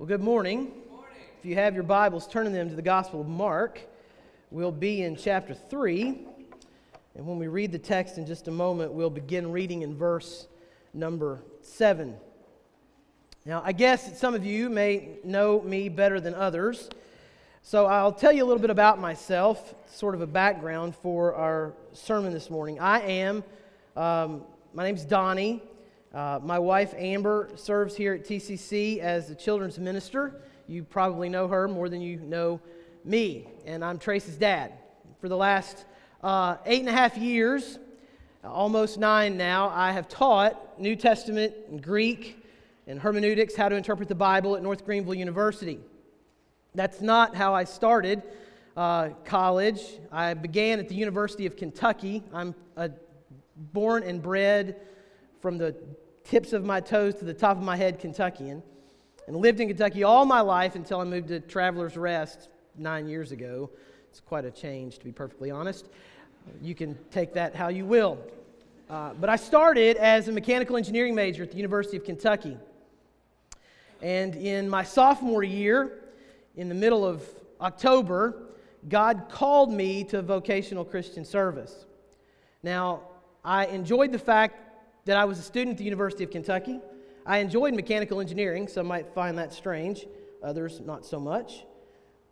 Well, good morning. If you have your Bibles, turning them to the Gospel of Mark. We'll be in chapter 3. And when we read the text in just a moment, we'll begin reading in verse number 7. Now, I guess some of you may know me better than others. So I'll tell you a little bit about myself, sort of a background for our sermon this morning. I am, um, my name's Donnie. Uh, my wife, Amber, serves here at TCC as a children's minister. You probably know her more than you know me, and I'm Trace's dad. For the last uh, eight and a half years, almost nine now, I have taught New Testament and Greek and hermeneutics, how to interpret the Bible at North Greenville University. That's not how I started uh, college. I began at the University of Kentucky. I'm a born and bred from the tips of my toes to the top of my head Kentuckian, and lived in Kentucky all my life until I moved to Travelers Rest nine years ago. It's quite a change, to be perfectly honest. You can take that how you will. Uh, but I started as a mechanical engineering major at the University of Kentucky. And in my sophomore year, in the middle of October, God called me to vocational Christian service. Now, I enjoyed the fact that I was a student at the University of Kentucky. I enjoyed mechanical engineering. Some might find that strange, others not so much.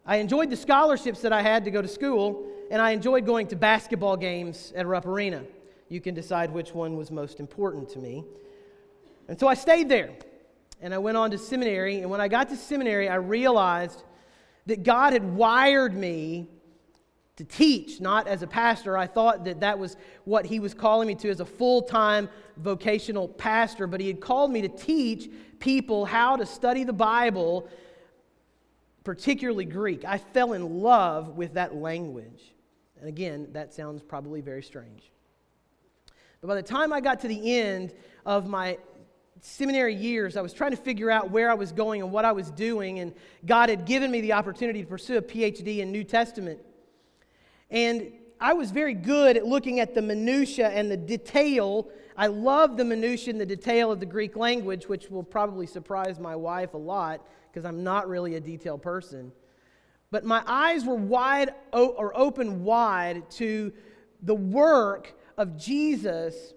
I enjoyed the scholarships that I had to go to school, and I enjoyed going to basketball games at Rupp Arena. You can decide which one was most important to me. And so I stayed there, and I went on to seminary. And when I got to seminary, I realized that God had wired me to teach, not as a pastor. I thought that that was what he was calling me to as a full time vocational pastor, but he had called me to teach people how to study the Bible, particularly Greek. I fell in love with that language. And again, that sounds probably very strange. But by the time I got to the end of my seminary years, I was trying to figure out where I was going and what I was doing, and God had given me the opportunity to pursue a PhD in New Testament. And I was very good at looking at the minutia and the detail. I love the minutia and the detail of the Greek language, which will probably surprise my wife a lot because I'm not really a detailed person. But my eyes were wide or open wide to the work of Jesus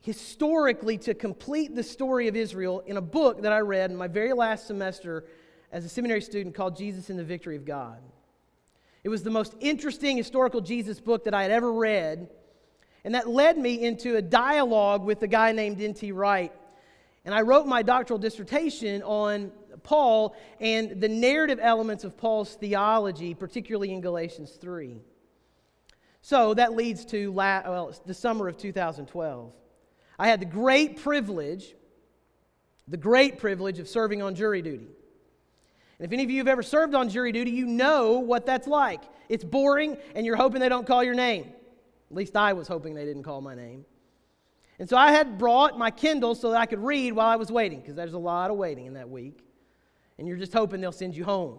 historically to complete the story of Israel in a book that I read in my very last semester as a seminary student called Jesus and the Victory of God. It was the most interesting historical Jesus book that I had ever read. And that led me into a dialogue with a guy named N.T. Wright. And I wrote my doctoral dissertation on Paul and the narrative elements of Paul's theology, particularly in Galatians 3. So that leads to la- well, the summer of 2012. I had the great privilege, the great privilege of serving on jury duty. And if any of you have ever served on jury duty, you know what that's like. It's boring, and you're hoping they don't call your name. At least I was hoping they didn't call my name. And so I had brought my Kindle so that I could read while I was waiting, because there's a lot of waiting in that week. And you're just hoping they'll send you home.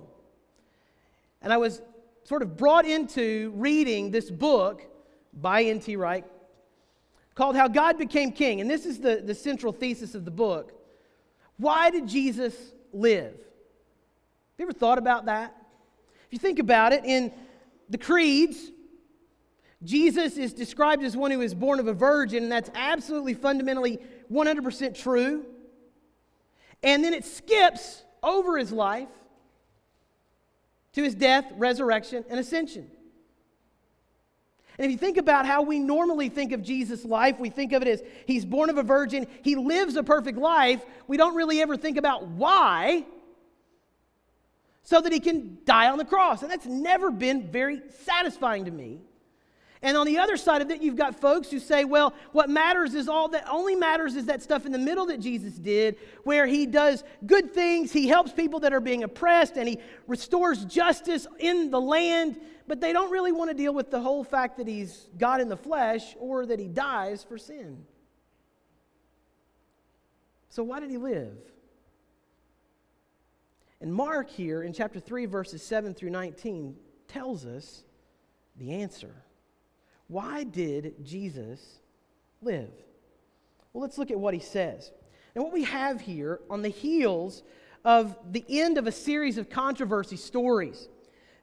And I was sort of brought into reading this book by N.T. Wright called How God Became King. And this is the, the central thesis of the book. Why did Jesus live? You ever thought about that? If you think about it, in the creeds, Jesus is described as one who is born of a virgin, and that's absolutely fundamentally 100% true. And then it skips over his life to his death, resurrection, and ascension. And if you think about how we normally think of Jesus' life, we think of it as he's born of a virgin, he lives a perfect life. We don't really ever think about why so that he can die on the cross. And that's never been very satisfying to me. And on the other side of it, you've got folks who say, well, what matters is all that only matters is that stuff in the middle that Jesus did, where he does good things, he helps people that are being oppressed, and he restores justice in the land, but they don't really want to deal with the whole fact that he's God in the flesh or that he dies for sin. So, why did he live? And Mark here in chapter 3, verses 7 through 19, tells us the answer. Why did Jesus live? Well, let's look at what he says. And what we have here on the heels of the end of a series of controversy stories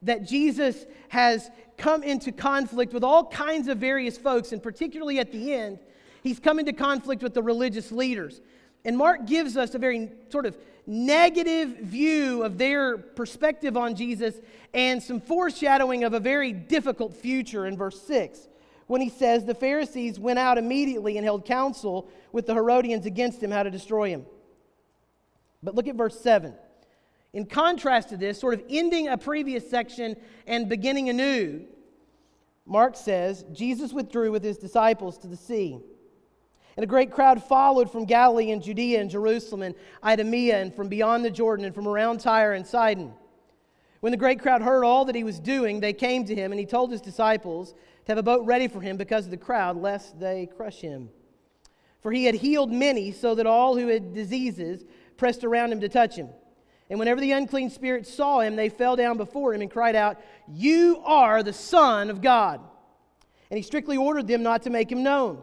that Jesus has come into conflict with all kinds of various folks, and particularly at the end, he's come into conflict with the religious leaders. And Mark gives us a very sort of negative view of their perspective on Jesus and some foreshadowing of a very difficult future in verse 6 when he says the Pharisees went out immediately and held counsel with the Herodians against him how to destroy him. But look at verse 7. In contrast to this, sort of ending a previous section and beginning anew, Mark says Jesus withdrew with his disciples to the sea. And a great crowd followed from Galilee and Judea and Jerusalem and Idumea and from beyond the Jordan and from around Tyre and Sidon. When the great crowd heard all that he was doing, they came to him, and he told his disciples to have a boat ready for him because of the crowd, lest they crush him. For he had healed many, so that all who had diseases pressed around him to touch him. And whenever the unclean spirits saw him, they fell down before him and cried out, You are the Son of God. And he strictly ordered them not to make him known.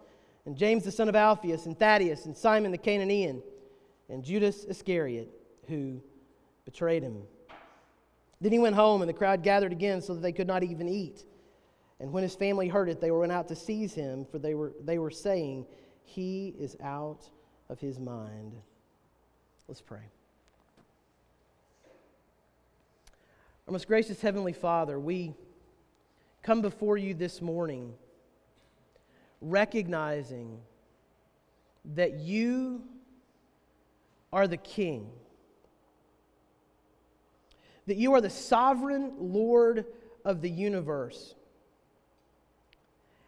and James the son of Alphaeus, and Thaddeus, and Simon the Cananaean, and Judas Iscariot, who betrayed him. Then he went home, and the crowd gathered again so that they could not even eat. And when his family heard it, they went out to seize him, for they were, they were saying, He is out of his mind. Let's pray. Our most gracious Heavenly Father, we come before you this morning recognizing that you are the king, that you are the sovereign Lord of the universe,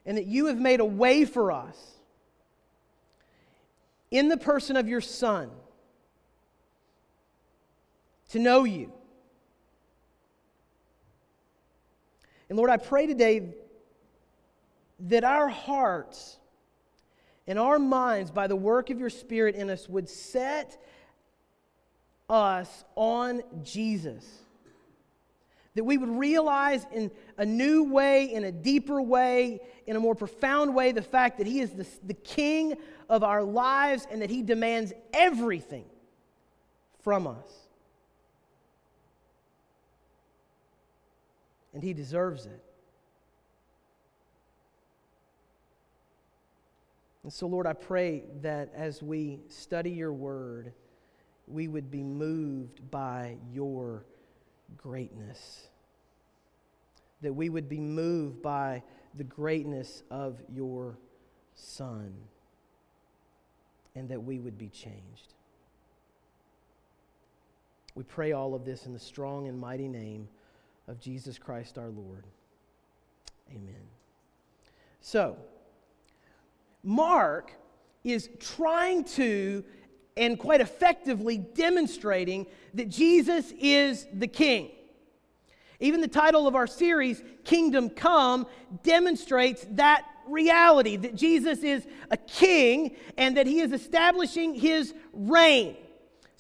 and that you have made a way for us in the person of your Son to know you. And Lord, I pray today that our hearts and our minds, by the work of your Spirit in us, would set us on Jesus. That we would realize in a new way, in a deeper way, in a more profound way, the fact that He is the, the King of our lives and that He demands everything from us. And He deserves it. And so, Lord, I pray that as we study your word, we would be moved by your greatness. That we would be moved by the greatness of your Son. And that we would be changed. We pray all of this in the strong and mighty name of Jesus Christ our Lord. Amen. So, Mark is trying to and quite effectively demonstrating that Jesus is the king. Even the title of our series, Kingdom Come, demonstrates that reality that Jesus is a king and that he is establishing his reign.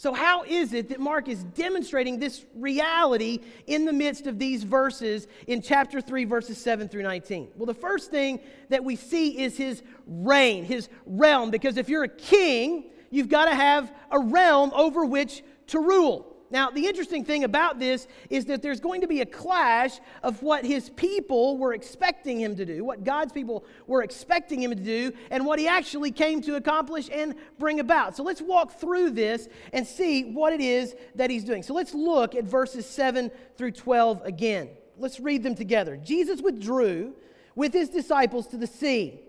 So, how is it that Mark is demonstrating this reality in the midst of these verses in chapter 3, verses 7 through 19? Well, the first thing that we see is his reign, his realm, because if you're a king, you've got to have a realm over which to rule. Now, the interesting thing about this is that there's going to be a clash of what his people were expecting him to do, what God's people were expecting him to do, and what he actually came to accomplish and bring about. So let's walk through this and see what it is that he's doing. So let's look at verses 7 through 12 again. Let's read them together. Jesus withdrew with his disciples to the sea.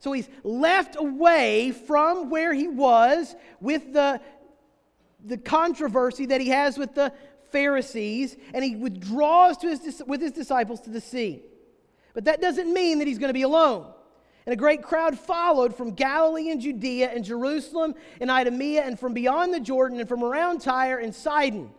So he's left away from where he was with the the controversy that he has with the Pharisees, and he withdraws to his, with his disciples to the sea. But that doesn't mean that he's going to be alone. And a great crowd followed from Galilee and Judea and Jerusalem and Idumea and from beyond the Jordan and from around Tyre and Sidon.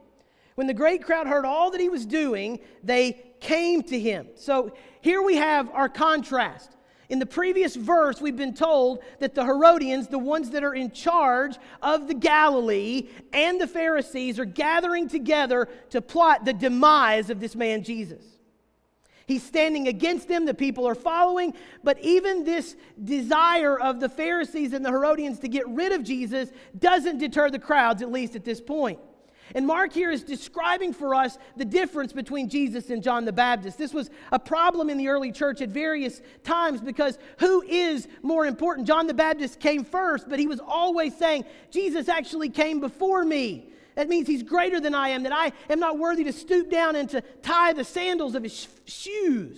When the great crowd heard all that he was doing, they came to him. So here we have our contrast. In the previous verse, we've been told that the Herodians, the ones that are in charge of the Galilee, and the Pharisees are gathering together to plot the demise of this man Jesus. He's standing against them, the people are following, but even this desire of the Pharisees and the Herodians to get rid of Jesus doesn't deter the crowds, at least at this point. And Mark here is describing for us the difference between Jesus and John the Baptist. This was a problem in the early church at various times because who is more important? John the Baptist came first, but he was always saying, Jesus actually came before me. That means he's greater than I am, that I am not worthy to stoop down and to tie the sandals of his shoes.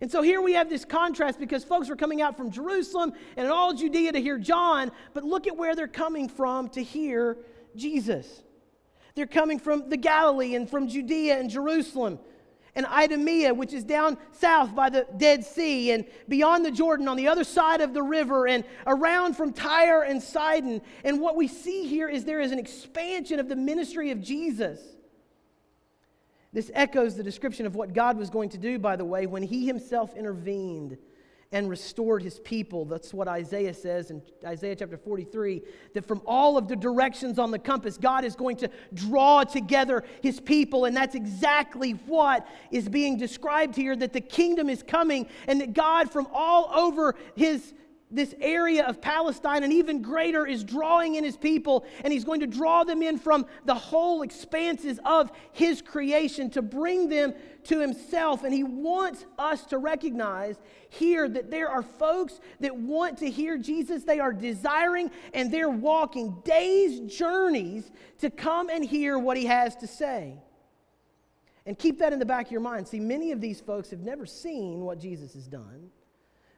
And so here we have this contrast because folks were coming out from Jerusalem and all Judea to hear John, but look at where they're coming from to hear Jesus. They're coming from the Galilee and from Judea and Jerusalem and Idumea, which is down south by the Dead Sea, and beyond the Jordan on the other side of the river, and around from Tyre and Sidon. And what we see here is there is an expansion of the ministry of Jesus. This echoes the description of what God was going to do, by the way, when He Himself intervened and restored his people. That's what Isaiah says in Isaiah chapter 43 that from all of the directions on the compass, God is going to draw together his people. And that's exactly what is being described here that the kingdom is coming and that God from all over his this area of Palestine and even greater is drawing in his people, and he's going to draw them in from the whole expanses of his creation to bring them to himself. And he wants us to recognize here that there are folks that want to hear Jesus. They are desiring and they're walking days' journeys to come and hear what he has to say. And keep that in the back of your mind. See, many of these folks have never seen what Jesus has done,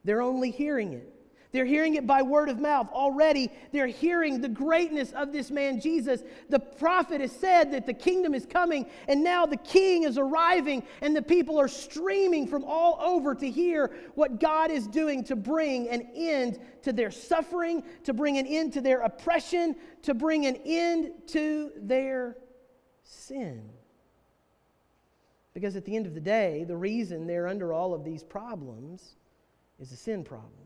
they're only hearing it. They're hearing it by word of mouth. Already, they're hearing the greatness of this man Jesus. The prophet has said that the kingdom is coming, and now the king is arriving, and the people are streaming from all over to hear what God is doing to bring an end to their suffering, to bring an end to their oppression, to bring an end to their sin. Because at the end of the day, the reason they're under all of these problems is a sin problem.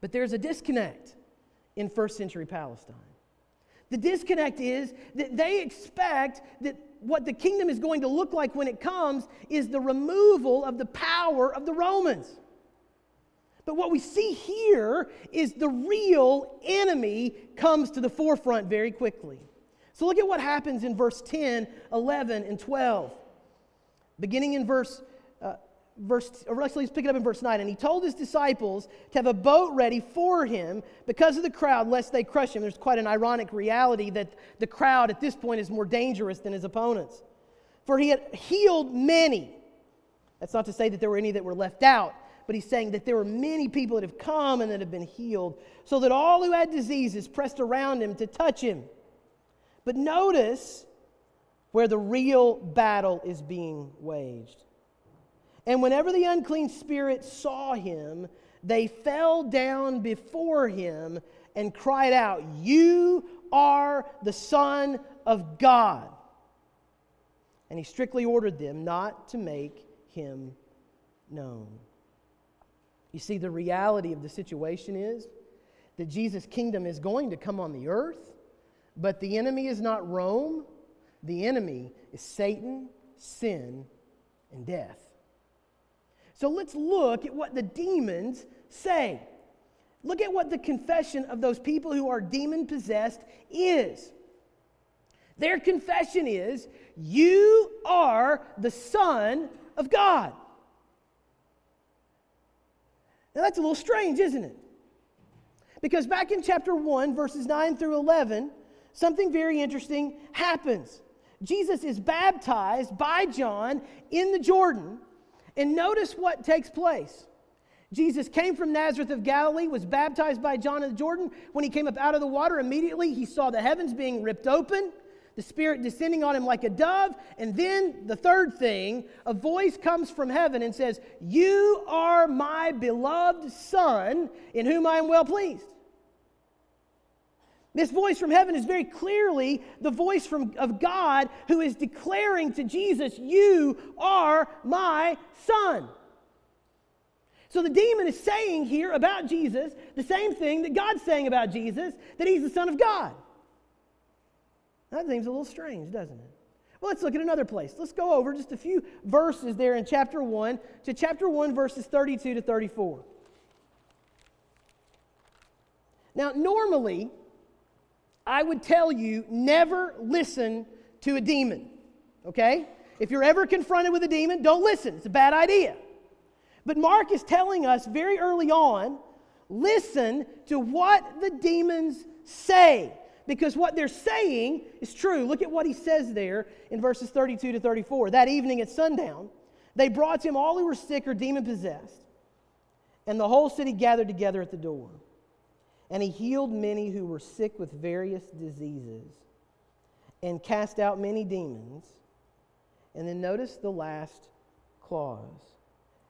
But there's a disconnect in first century Palestine. The disconnect is that they expect that what the kingdom is going to look like when it comes is the removal of the power of the Romans. But what we see here is the real enemy comes to the forefront very quickly. So look at what happens in verse 10, 11, and 12. Beginning in verse uh, verse, or actually, let's pick it up in verse 9. And he told his disciples to have a boat ready for him because of the crowd, lest they crush him. There's quite an ironic reality that the crowd at this point is more dangerous than his opponents. For he had healed many. That's not to say that there were any that were left out, but he's saying that there were many people that have come and that have been healed, so that all who had diseases pressed around him to touch him. But notice where the real battle is being waged. And whenever the unclean spirit saw him, they fell down before him and cried out, You are the Son of God. And he strictly ordered them not to make him known. You see, the reality of the situation is that Jesus' kingdom is going to come on the earth, but the enemy is not Rome. The enemy is Satan, sin, and death. So let's look at what the demons say. Look at what the confession of those people who are demon possessed is. Their confession is, You are the Son of God. Now that's a little strange, isn't it? Because back in chapter 1, verses 9 through 11, something very interesting happens. Jesus is baptized by John in the Jordan. And notice what takes place. Jesus came from Nazareth of Galilee, was baptized by John in the Jordan. When he came up out of the water, immediately he saw the heavens being ripped open, the Spirit descending on him like a dove. And then the third thing, a voice comes from heaven and says, You are my beloved Son, in whom I am well pleased. This voice from heaven is very clearly the voice from, of God who is declaring to Jesus, You are my son. So the demon is saying here about Jesus the same thing that God's saying about Jesus, that he's the Son of God. That seems a little strange, doesn't it? Well, let's look at another place. Let's go over just a few verses there in chapter 1 to chapter 1, verses 32 to 34. Now, normally, I would tell you never listen to a demon, okay? If you're ever confronted with a demon, don't listen. It's a bad idea. But Mark is telling us very early on listen to what the demons say because what they're saying is true. Look at what he says there in verses 32 to 34. That evening at sundown, they brought to him all who were sick or demon possessed, and the whole city gathered together at the door. And he healed many who were sick with various diseases and cast out many demons. And then notice the last clause.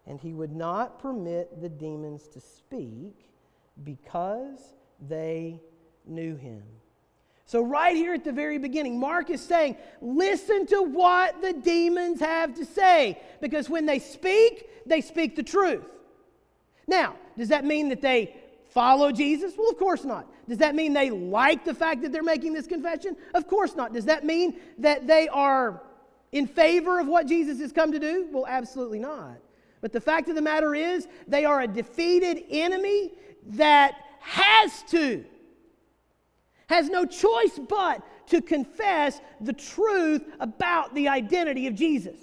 And he would not permit the demons to speak because they knew him. So, right here at the very beginning, Mark is saying, listen to what the demons have to say. Because when they speak, they speak the truth. Now, does that mean that they follow Jesus? Well, of course not. Does that mean they like the fact that they're making this confession? Of course not. Does that mean that they are in favor of what Jesus has come to do? Well, absolutely not. But the fact of the matter is, they are a defeated enemy that has to, has no choice but to confess the truth about the identity of Jesus.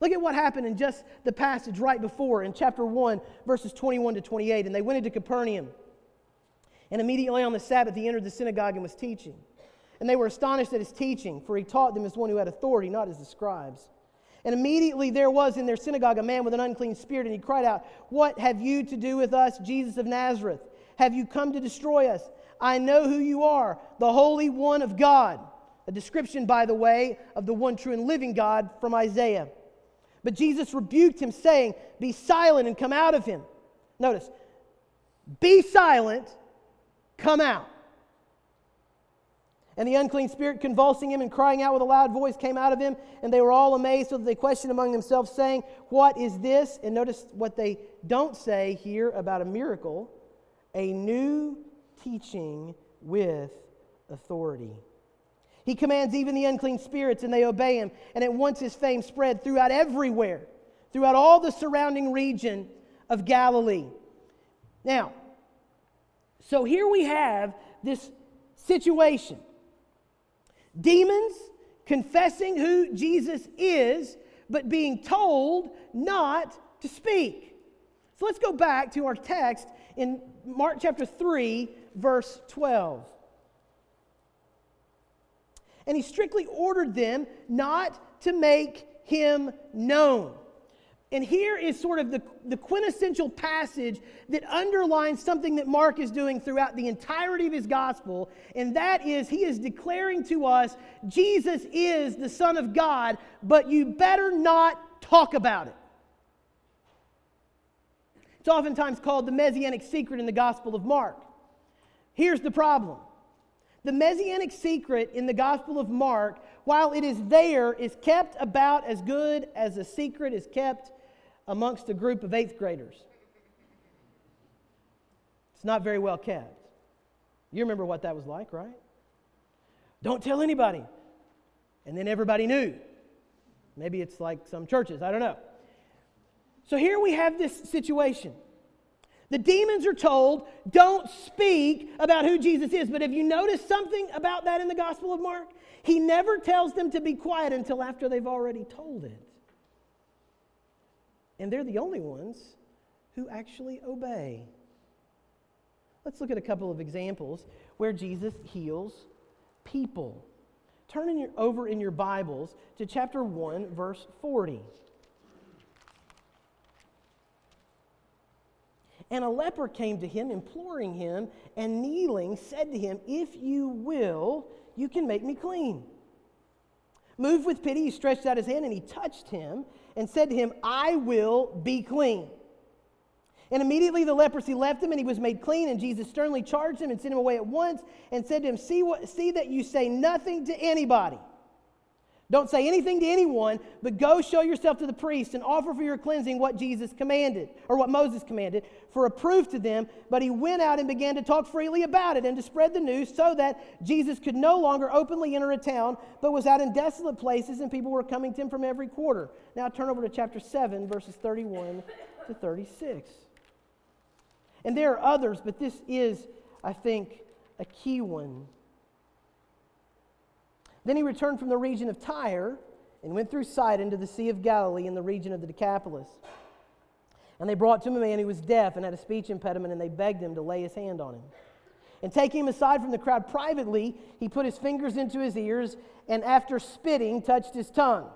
Look at what happened in just the passage right before in chapter 1, verses 21 to 28. And they went into Capernaum. And immediately on the Sabbath, he entered the synagogue and was teaching. And they were astonished at his teaching, for he taught them as one who had authority, not as the scribes. And immediately there was in their synagogue a man with an unclean spirit, and he cried out, What have you to do with us, Jesus of Nazareth? Have you come to destroy us? I know who you are, the Holy One of God. A description, by the way, of the one true and living God from Isaiah. But Jesus rebuked him, saying, Be silent and come out of him. Notice, be silent, come out. And the unclean spirit, convulsing him and crying out with a loud voice, came out of him. And they were all amazed, so that they questioned among themselves, saying, What is this? And notice what they don't say here about a miracle a new teaching with authority. He commands even the unclean spirits, and they obey him. And at once his fame spread throughout everywhere, throughout all the surrounding region of Galilee. Now, so here we have this situation demons confessing who Jesus is, but being told not to speak. So let's go back to our text in Mark chapter 3, verse 12. And he strictly ordered them not to make him known. And here is sort of the, the quintessential passage that underlines something that Mark is doing throughout the entirety of his gospel, and that is he is declaring to us Jesus is the Son of God, but you better not talk about it. It's oftentimes called the messianic secret in the Gospel of Mark. Here's the problem the messianic secret in the Gospel of Mark, while it is there, is kept about as good as a secret is kept amongst a group of eighth graders. It's not very well kept. You remember what that was like, right? Don't tell anybody. And then everybody knew. Maybe it's like some churches, I don't know. So here we have this situation. The demons are told, don't speak about who Jesus is. But have you noticed something about that in the Gospel of Mark? He never tells them to be quiet until after they've already told it. And they're the only ones who actually obey. Let's look at a couple of examples where Jesus heals people. Turn in your, over in your Bibles to chapter 1, verse 40. And a leper came to him, imploring him, and kneeling, said to him, If you will, you can make me clean. Moved with pity, he stretched out his hand and he touched him and said to him, I will be clean. And immediately the leprosy left him, and he was made clean. And Jesus sternly charged him and sent him away at once, and said to him, See, what, see that you say nothing to anybody. Don't say anything to anyone, but go show yourself to the priest and offer for your cleansing what Jesus commanded, or what Moses commanded, for a proof to them. But he went out and began to talk freely about it and to spread the news so that Jesus could no longer openly enter a town, but was out in desolate places, and people were coming to him from every quarter. Now turn over to chapter 7, verses 31 to 36. And there are others, but this is, I think, a key one. Then he returned from the region of Tyre and went through Sidon to the Sea of Galilee in the region of the Decapolis. And they brought to him a man who was deaf and had a speech impediment, and they begged him to lay his hand on him. And taking him aside from the crowd privately, he put his fingers into his ears, and after spitting, touched his tongue.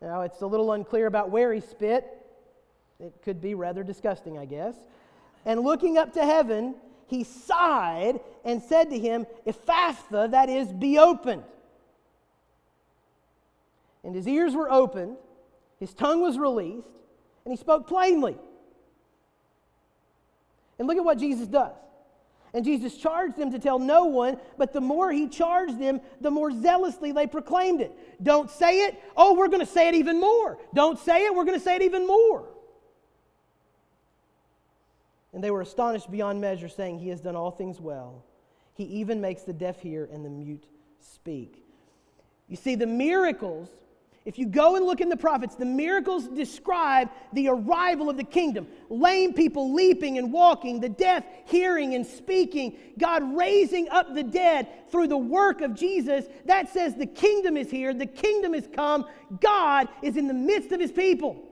Now, it's a little unclear about where he spit. It could be rather disgusting, I guess. And looking up to heaven, he sighed and said to him, Ephphatha, that is, be opened and his ears were opened, his tongue was released, and he spoke plainly. And look at what Jesus does. And Jesus charged them to tell no one, but the more he charged them, the more zealously they proclaimed it. Don't say it. Oh, we're going to say it even more. Don't say it. We're going to say it even more. And they were astonished beyond measure, saying, He has done all things well. He even makes the deaf hear and the mute speak. You see, the miracles if you go and look in the prophets, the miracles describe the arrival of the kingdom. Lame people leaping and walking, the deaf hearing and speaking, God raising up the dead through the work of Jesus. That says the kingdom is here, the kingdom has come, God is in the midst of his people.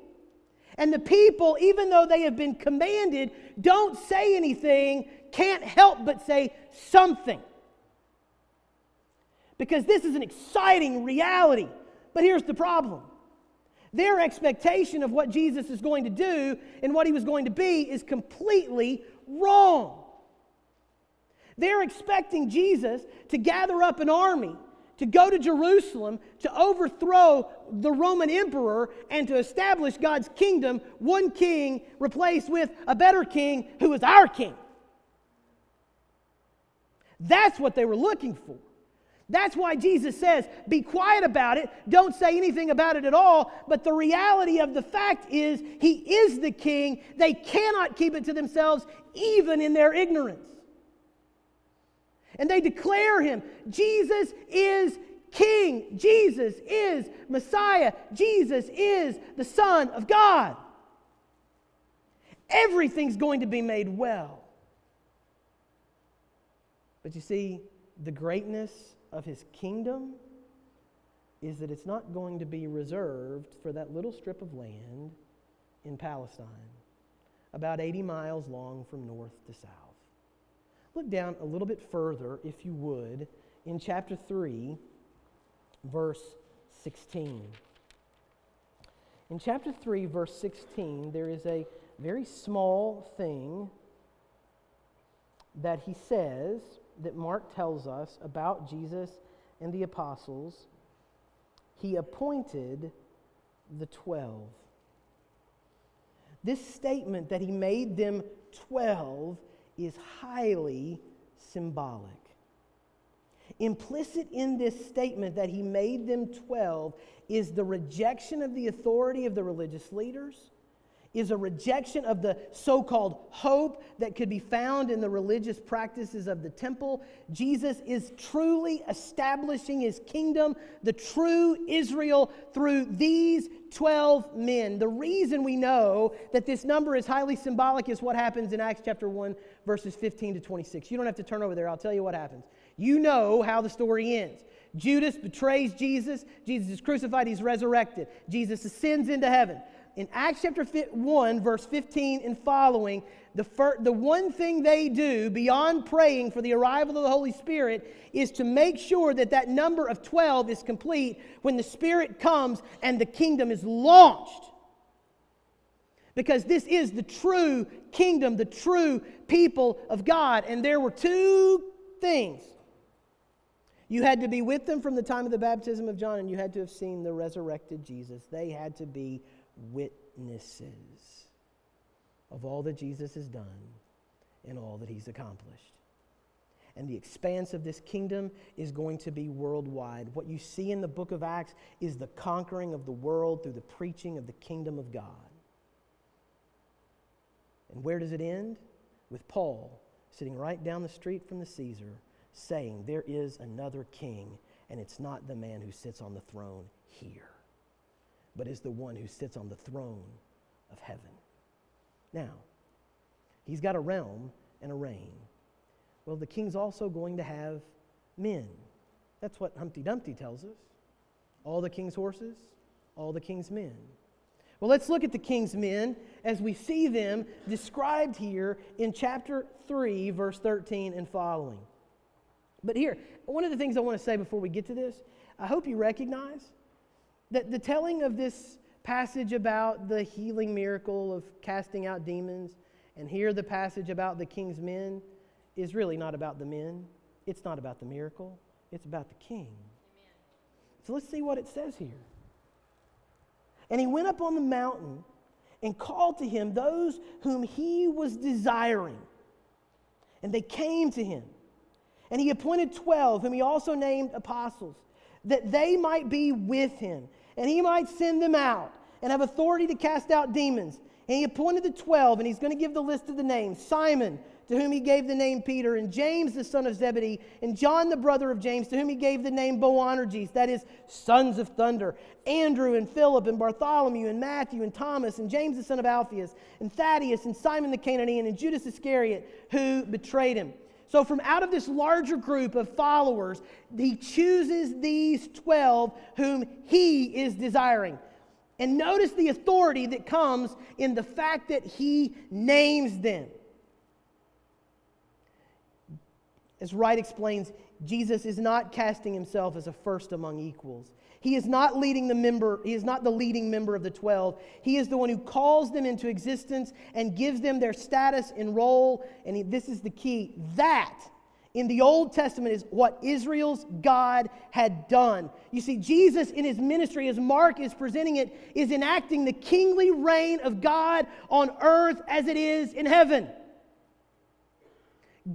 And the people, even though they have been commanded, don't say anything, can't help but say something. Because this is an exciting reality. But here's the problem their expectation of what Jesus is going to do and what he was going to be is completely wrong. They're expecting Jesus to gather up an army, to go to Jerusalem, to overthrow the Roman emperor, and to establish God's kingdom, one king replaced with a better king who is our king. That's what they were looking for. That's why Jesus says, be quiet about it, don't say anything about it at all. But the reality of the fact is, He is the King. They cannot keep it to themselves, even in their ignorance. And they declare Him Jesus is King, Jesus is Messiah, Jesus is the Son of God. Everything's going to be made well. But you see, the greatness of his kingdom is that it's not going to be reserved for that little strip of land in Palestine, about 80 miles long from north to south. Look down a little bit further, if you would, in chapter 3, verse 16. In chapter 3, verse 16, there is a very small thing that he says that Mark tells us about Jesus and the apostles, he appointed the 12. This statement that he made them 12 is highly symbolic. Implicit in this statement that he made them 12 is the rejection of the authority of the religious leaders is a rejection of the so called hope that could be found in the religious practices of the temple. Jesus is truly establishing his kingdom, the true Israel, through these 12 men. The reason we know that this number is highly symbolic is what happens in Acts chapter 1, verses 15 to 26. You don't have to turn over there, I'll tell you what happens. You know how the story ends. Judas betrays Jesus. Jesus is crucified. He's resurrected. Jesus ascends into heaven in Acts chapter 1, verse 15 and following, the, the one thing they do beyond praying for the arrival of the Holy Spirit is to make sure that that number of 12 is complete when the Spirit comes and the kingdom is launched. Because this is the true kingdom, the true people of God. And there were two things. You had to be with them from the time of the baptism of John, and you had to have seen the resurrected Jesus. They had to be witnesses. of all that Jesus has done and all that he's accomplished. And the expanse of this kingdom is going to be worldwide. What you see in the book of Acts is the conquering of the world through the preaching of the kingdom of God. And where does it end? With Paul sitting right down the street from the Caesar saying, There is another king, and it's not the man who sits on the throne here, but is the one who sits on the throne of heaven. Now, he's got a realm and a reign. Well, the king's also going to have men. That's what Humpty Dumpty tells us. All the king's horses, all the king's men. Well, let's look at the king's men as we see them described here in chapter 3, verse 13 and following. But here, one of the things I want to say before we get to this, I hope you recognize that the telling of this passage about the healing miracle of casting out demons, and here the passage about the king's men, is really not about the men. It's not about the miracle. It's about the king. Amen. So let's see what it says here. And he went up on the mountain and called to him those whom he was desiring. And they came to him. And he appointed 12, whom he also named apostles, that they might be with him, and he might send them out and have authority to cast out demons. And he appointed the 12, and he's going to give the list of the names Simon, to whom he gave the name Peter, and James the son of Zebedee, and John the brother of James, to whom he gave the name Boanerges, that is, sons of thunder, Andrew and Philip and Bartholomew and Matthew and Thomas and James the son of Alphaeus, and Thaddeus and Simon the Cananaean and Judas Iscariot, who betrayed him. So, from out of this larger group of followers, he chooses these 12 whom he is desiring. And notice the authority that comes in the fact that he names them. As Wright explains, Jesus is not casting himself as a first among equals. He is not leading the member, he is not the leading member of the 12. He is the one who calls them into existence and gives them their status and role. And he, this is the key. That in the Old Testament is what Israel's God had done. You see, Jesus in his ministry, as Mark is presenting it, is enacting the kingly reign of God on earth as it is in heaven.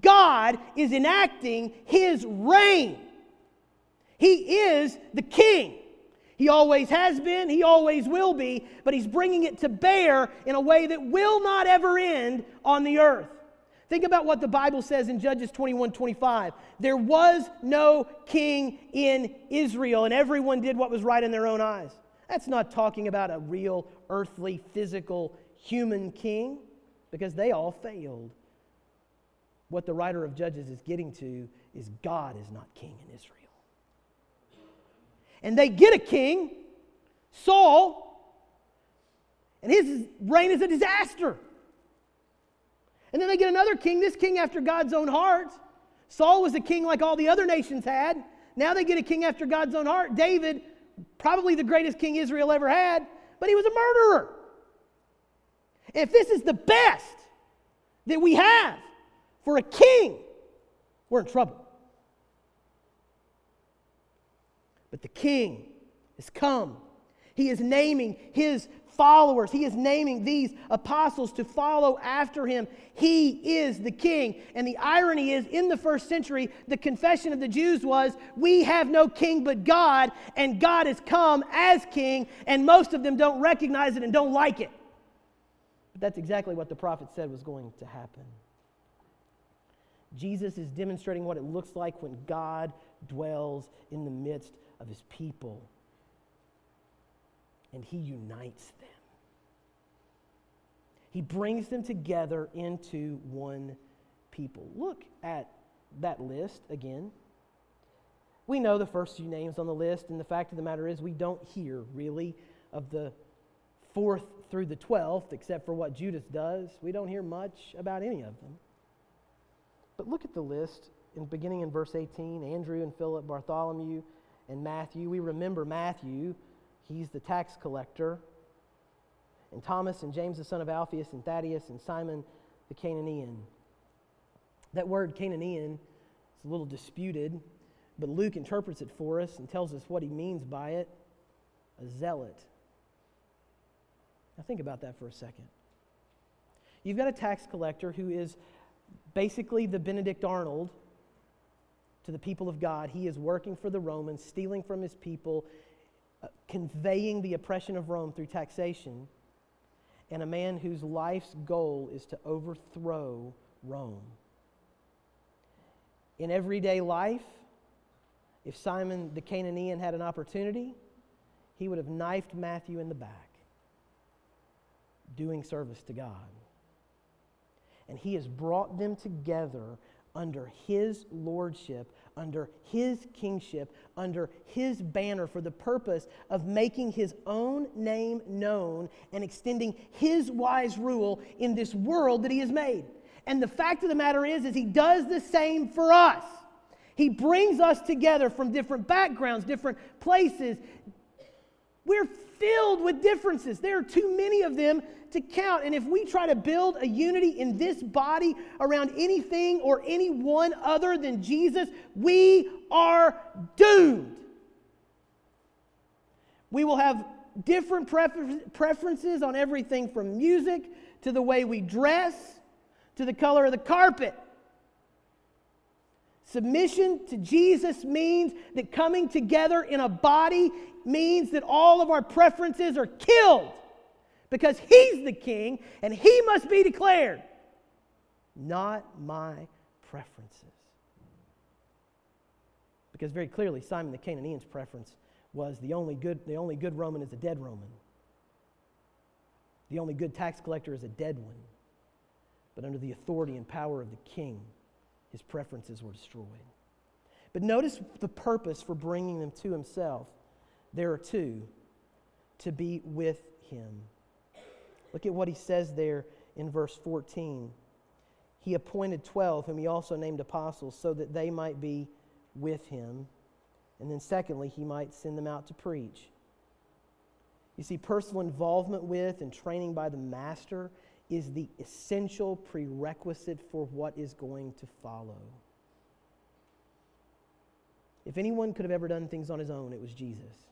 God is enacting his reign. He is the king. He always has been, he always will be, but he's bringing it to bear in a way that will not ever end on the earth. Think about what the Bible says in Judges 21 25. There was no king in Israel, and everyone did what was right in their own eyes. That's not talking about a real, earthly, physical, human king, because they all failed. What the writer of Judges is getting to is God is not king in Israel. And they get a king, Saul, and his reign is a disaster. And then they get another king, this king after God's own heart. Saul was a king like all the other nations had. Now they get a king after God's own heart. David, probably the greatest king Israel ever had, but he was a murderer. If this is the best that we have, for a king, we're in trouble. But the king has come. He is naming his followers. He is naming these apostles to follow after him. He is the king. And the irony is, in the first century, the confession of the Jews was, We have no king but God, and God has come as king, and most of them don't recognize it and don't like it. But that's exactly what the prophet said was going to happen. Jesus is demonstrating what it looks like when God dwells in the midst of his people. And he unites them. He brings them together into one people. Look at that list again. We know the first few names on the list, and the fact of the matter is, we don't hear really of the fourth through the twelfth, except for what Judas does. We don't hear much about any of them. But look at the list in beginning in verse 18 Andrew and Philip, Bartholomew, and Matthew. We remember Matthew, he's the tax collector. And Thomas and James, the son of Alphaeus, and Thaddeus, and Simon the Cananaean. That word Cananaean is a little disputed, but Luke interprets it for us and tells us what he means by it a zealot. Now, think about that for a second. You've got a tax collector who is basically the Benedict Arnold to the people of God. He is working for the Romans, stealing from his people, uh, conveying the oppression of Rome through taxation, and a man whose life's goal is to overthrow Rome. In everyday life, if Simon the Cananaean had an opportunity, he would have knifed Matthew in the back, doing service to God. And he has brought them together under his lordship, under his kingship, under his banner for the purpose of making his own name known and extending his wise rule in this world that he has made. And the fact of the matter is is he does the same for us. He brings us together from different backgrounds, different places. We're filled with differences. There are too many of them to count. And if we try to build a unity in this body around anything or anyone other than Jesus, we are doomed. We will have different prefer- preferences on everything from music to the way we dress to the color of the carpet. Submission to Jesus means that coming together in a body means that all of our preferences are killed because he's the king and he must be declared, not my preferences. Because very clearly, Simon the Cananaean's preference was the only good, the only good Roman is a dead Roman. The only good tax collector is a dead one. But under the authority and power of the king, his preferences were destroyed. But notice the purpose for bringing them to himself. There are two to be with him. Look at what he says there in verse 14. He appointed 12, whom he also named apostles, so that they might be with him. And then, secondly, he might send them out to preach. You see, personal involvement with and training by the master is the essential prerequisite for what is going to follow. If anyone could have ever done things on his own, it was Jesus.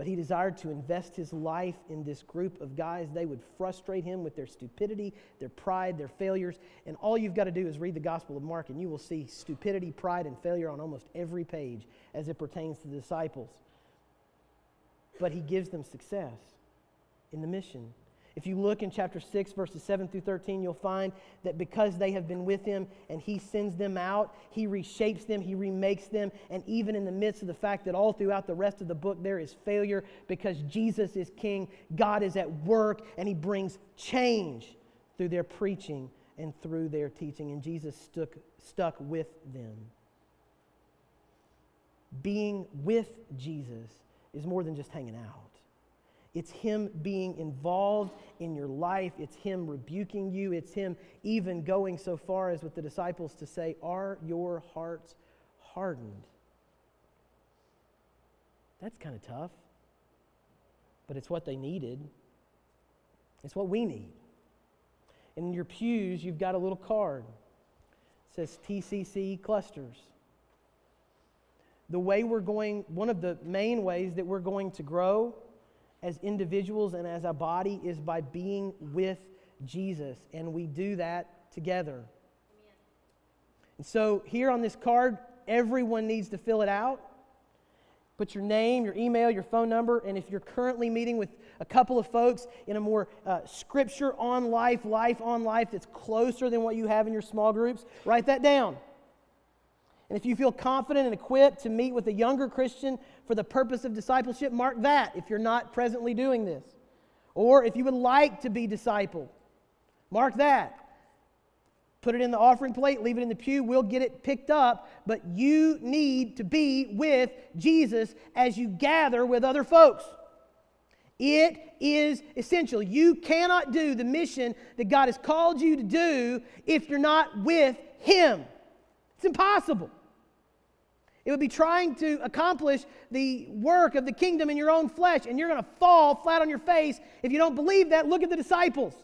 But he desired to invest his life in this group of guys. They would frustrate him with their stupidity, their pride, their failures. And all you've got to do is read the Gospel of Mark, and you will see stupidity, pride, and failure on almost every page as it pertains to the disciples. But he gives them success in the mission. If you look in chapter 6, verses 7 through 13, you'll find that because they have been with him and he sends them out, he reshapes them, he remakes them. And even in the midst of the fact that all throughout the rest of the book there is failure because Jesus is king, God is at work and he brings change through their preaching and through their teaching. And Jesus stuck, stuck with them. Being with Jesus is more than just hanging out. It's Him being involved in your life. It's Him rebuking you. It's Him even going so far as with the disciples to say, Are your hearts hardened? That's kind of tough, but it's what they needed. It's what we need. In your pews, you've got a little card. It says TCC clusters. The way we're going, one of the main ways that we're going to grow as individuals and as a body is by being with Jesus. And we do that together. Amen. And so here on this card, everyone needs to fill it out. Put your name, your email, your phone number, and if you're currently meeting with a couple of folks in a more uh, scripture on life, life on life that's closer than what you have in your small groups, write that down. And if you feel confident and equipped to meet with a younger Christian for the purpose of discipleship, mark that if you're not presently doing this. Or if you would like to be discipled, mark that. Put it in the offering plate, leave it in the pew, we'll get it picked up. But you need to be with Jesus as you gather with other folks. It is essential. You cannot do the mission that God has called you to do if you're not with Him. It's impossible. It would be trying to accomplish the work of the kingdom in your own flesh, and you're going to fall flat on your face. If you don't believe that, look at the disciples.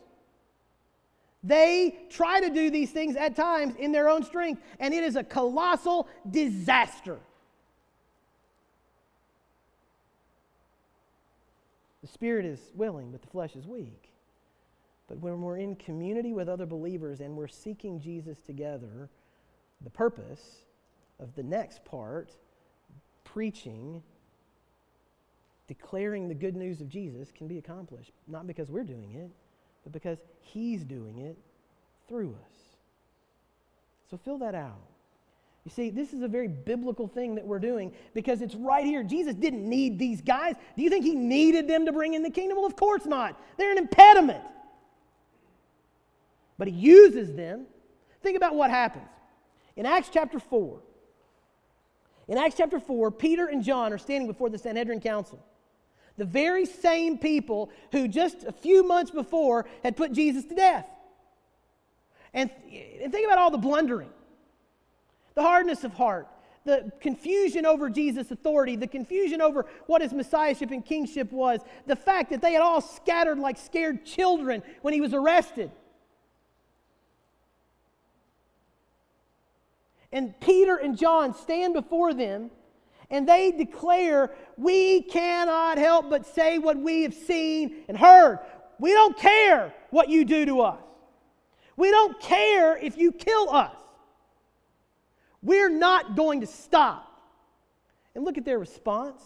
They try to do these things at times in their own strength, and it is a colossal disaster. The spirit is willing, but the flesh is weak. But when we're in community with other believers and we're seeking Jesus together, the purpose of the next part, preaching, declaring the good news of Jesus, can be accomplished. Not because we're doing it, but because He's doing it through us. So fill that out. You see, this is a very biblical thing that we're doing because it's right here. Jesus didn't need these guys. Do you think he needed them to bring in the kingdom? Well, of course not. They're an impediment. But he uses them. Think about what happens. In Acts chapter 4, in Acts chapter 4, Peter and John are standing before the Sanhedrin Council. The very same people who just a few months before had put Jesus to death. And, and think about all the blundering, the hardness of heart, the confusion over Jesus' authority, the confusion over what his messiahship and kingship was, the fact that they had all scattered like scared children when he was arrested. And Peter and John stand before them and they declare, We cannot help but say what we have seen and heard. We don't care what you do to us. We don't care if you kill us. We're not going to stop. And look at their response.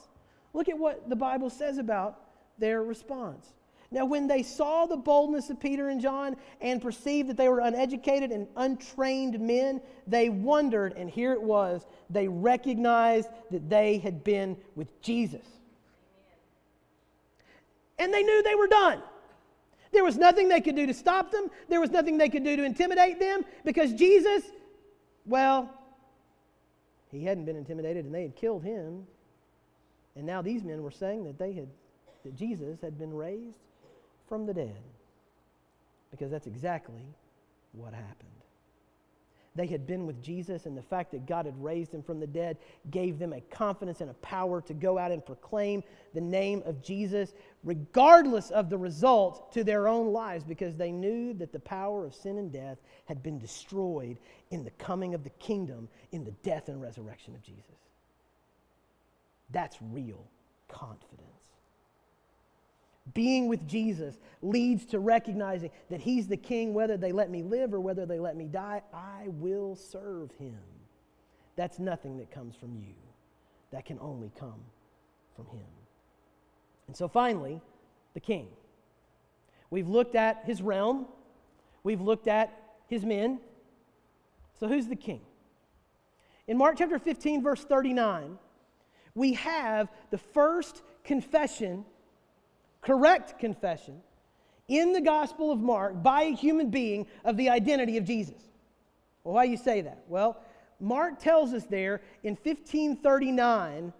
Look at what the Bible says about their response. Now, when they saw the boldness of Peter and John and perceived that they were uneducated and untrained men, they wondered, and here it was, they recognized that they had been with Jesus. And they knew they were done. There was nothing they could do to stop them. There was nothing they could do to intimidate them because Jesus, well, he hadn't been intimidated and they had killed him. And now these men were saying that they had that Jesus had been raised from the dead. Because that's exactly what happened. They had been with Jesus, and the fact that God had raised him from the dead gave them a confidence and a power to go out and proclaim the name of Jesus, regardless of the result to their own lives, because they knew that the power of sin and death had been destroyed in the coming of the kingdom, in the death and resurrection of Jesus. That's real confidence. Being with Jesus leads to recognizing that He's the King, whether they let me live or whether they let me die, I will serve Him. That's nothing that comes from you, that can only come from Him. And so finally, the King. We've looked at His realm, we've looked at His men. So who's the King? In Mark chapter 15, verse 39, we have the first confession correct confession in the Gospel of Mark by a human being of the identity of Jesus. Well, why do you say that? Well, Mark tells us there in 1539,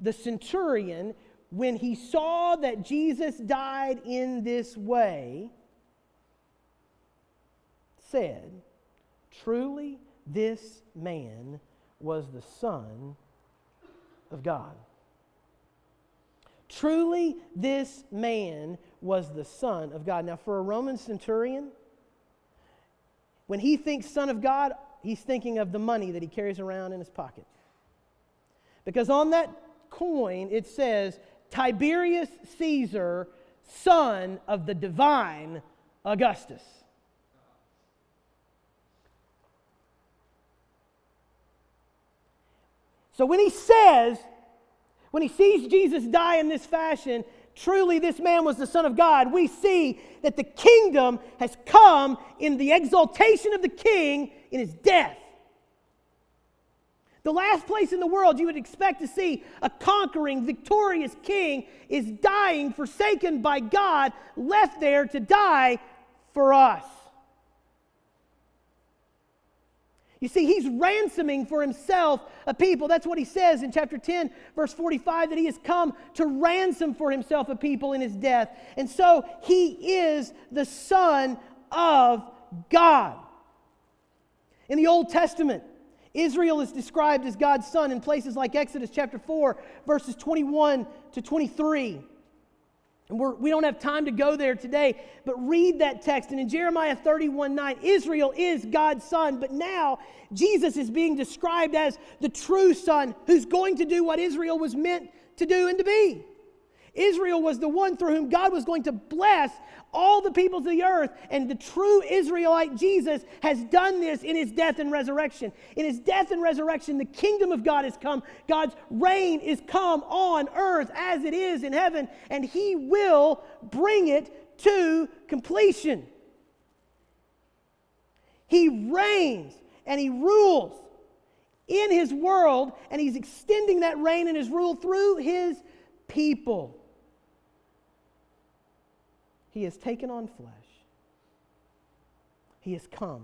the centurion, when he saw that Jesus died in this way, said, Truly, this man was the Son of God. Truly, this man was the Son of God. Now, for a Roman centurion, when he thinks Son of God, he's thinking of the money that he carries around in his pocket. Because on that coin, it says, Tiberius Caesar, son of the divine Augustus. So when he says, when he sees Jesus die in this fashion, truly this man was the Son of God, we see that the kingdom has come in the exaltation of the king in his death. The last place in the world you would expect to see a conquering, victorious king is dying, forsaken by God, left there to die for us. You see, he's ransoming for himself a people. That's what he says in chapter 10, verse 45, that he has come to ransom for himself a people in his death. And so he is the Son of God. In the Old Testament, Israel is described as God's son in places like Exodus chapter 4, verses 21 to 23. And we're, we do not have time to go there today, but read that text. And in Jeremiah 31 9, Israel is God's son, but now Jesus is being described as the true son who's going to do what Israel was meant to do and to be. Israel was the one through whom God was going to bless all the peoples of the earth. And the true Israelite Jesus has done this in his death and resurrection. In his death and resurrection, the kingdom of God has come. God's reign is come on earth as it is in heaven, and he will bring it to completion. He reigns and he rules in his world, and he's extending that reign and his rule through his people. He has taken on flesh. He has come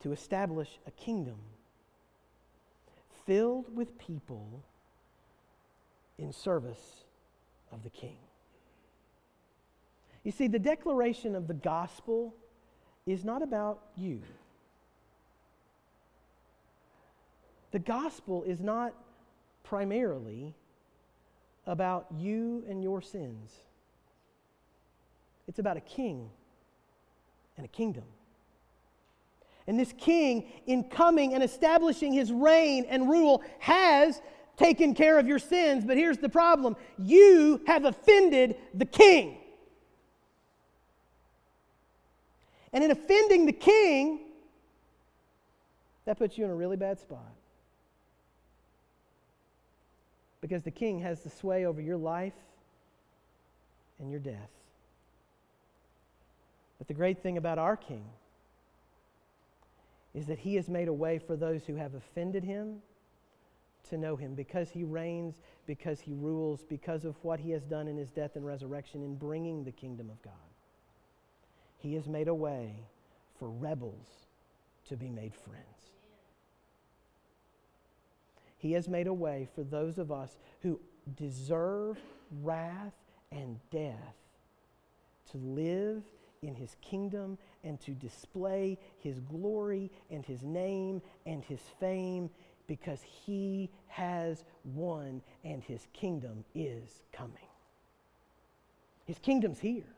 to establish a kingdom filled with people in service of the king. You see, the declaration of the gospel is not about you. The gospel is not primarily about you and your sins. It's about a king and a kingdom. And this king, in coming and establishing his reign and rule, has taken care of your sins. But here's the problem you have offended the king. And in offending the king, that puts you in a really bad spot. Because the king has the sway over your life and your death. But the great thing about our king is that he has made a way for those who have offended him to know him because he reigns, because he rules, because of what he has done in his death and resurrection in bringing the kingdom of God. He has made a way for rebels to be made friends. He has made a way for those of us who deserve wrath and death to live in his kingdom and to display his glory and his name and his fame because he has won and his kingdom is coming. His kingdom's here.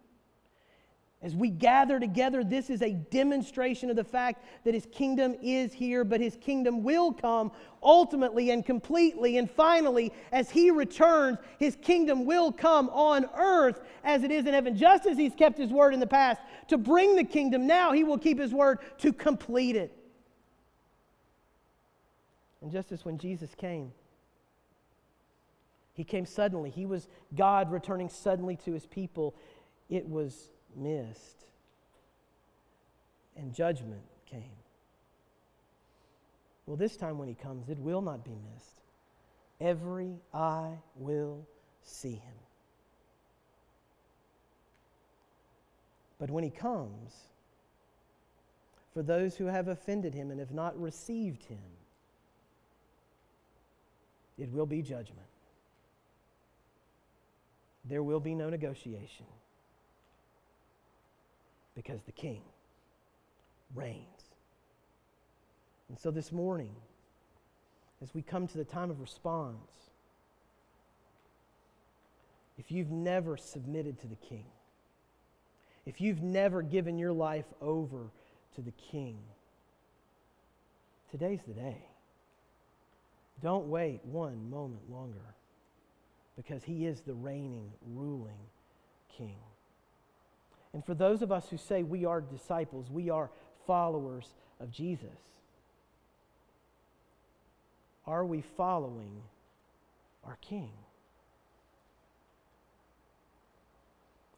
As we gather together, this is a demonstration of the fact that His kingdom is here, but His kingdom will come ultimately and completely and finally as He returns. His kingdom will come on earth as it is in heaven, just as He's kept His word in the past to bring the kingdom. Now He will keep His word to complete it. And just as when Jesus came, He came suddenly, He was God returning suddenly to His people. It was missed, and judgment came. Well, this time when he comes, it will not be missed. Every eye will see him. But when he comes, for those who have offended him and have not received him, it will be judgment. There will be no negotiation because the king reigns. And so this morning, as we come to the time of response, if you've never submitted to the king, if you've never given your life over to the king, today's the day. Don't wait one moment longer because he is the reigning, ruling king. And for those of us who say we are disciples, we are followers of Jesus, are we following our King?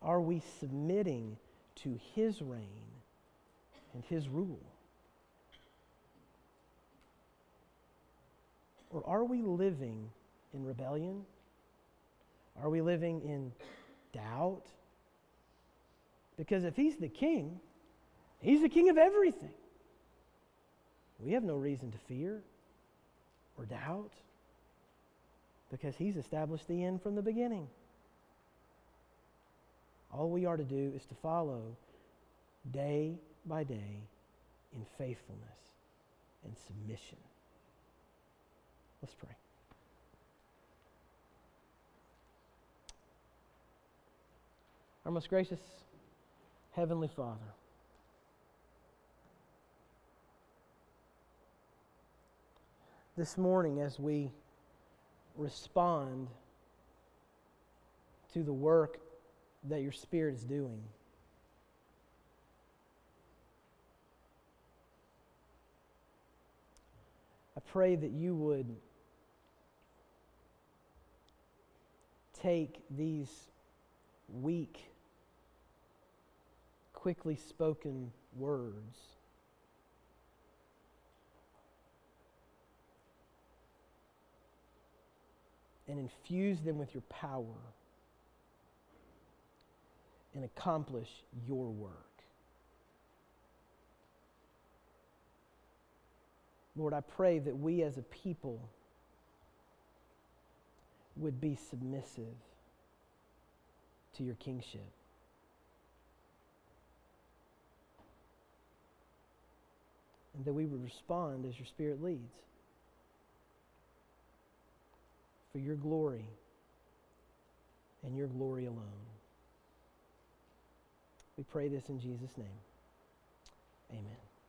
Are we submitting to His reign and His rule? Or are we living in rebellion? Are we living in doubt? Because if he's the king, he's the king of everything. We have no reason to fear or doubt because he's established the end from the beginning. All we are to do is to follow day by day in faithfulness and submission. Let's pray. Our most gracious Heavenly Father. This morning, as we respond to the work that your Spirit is doing. I pray that you would take these weak, quickly spoken words and infuse them with your power and accomplish your work. Lord, I pray that we as a people would be submissive to your kingship. And that we would respond as your Spirit leads for your glory and your glory alone. We pray this in Jesus' name. Amen.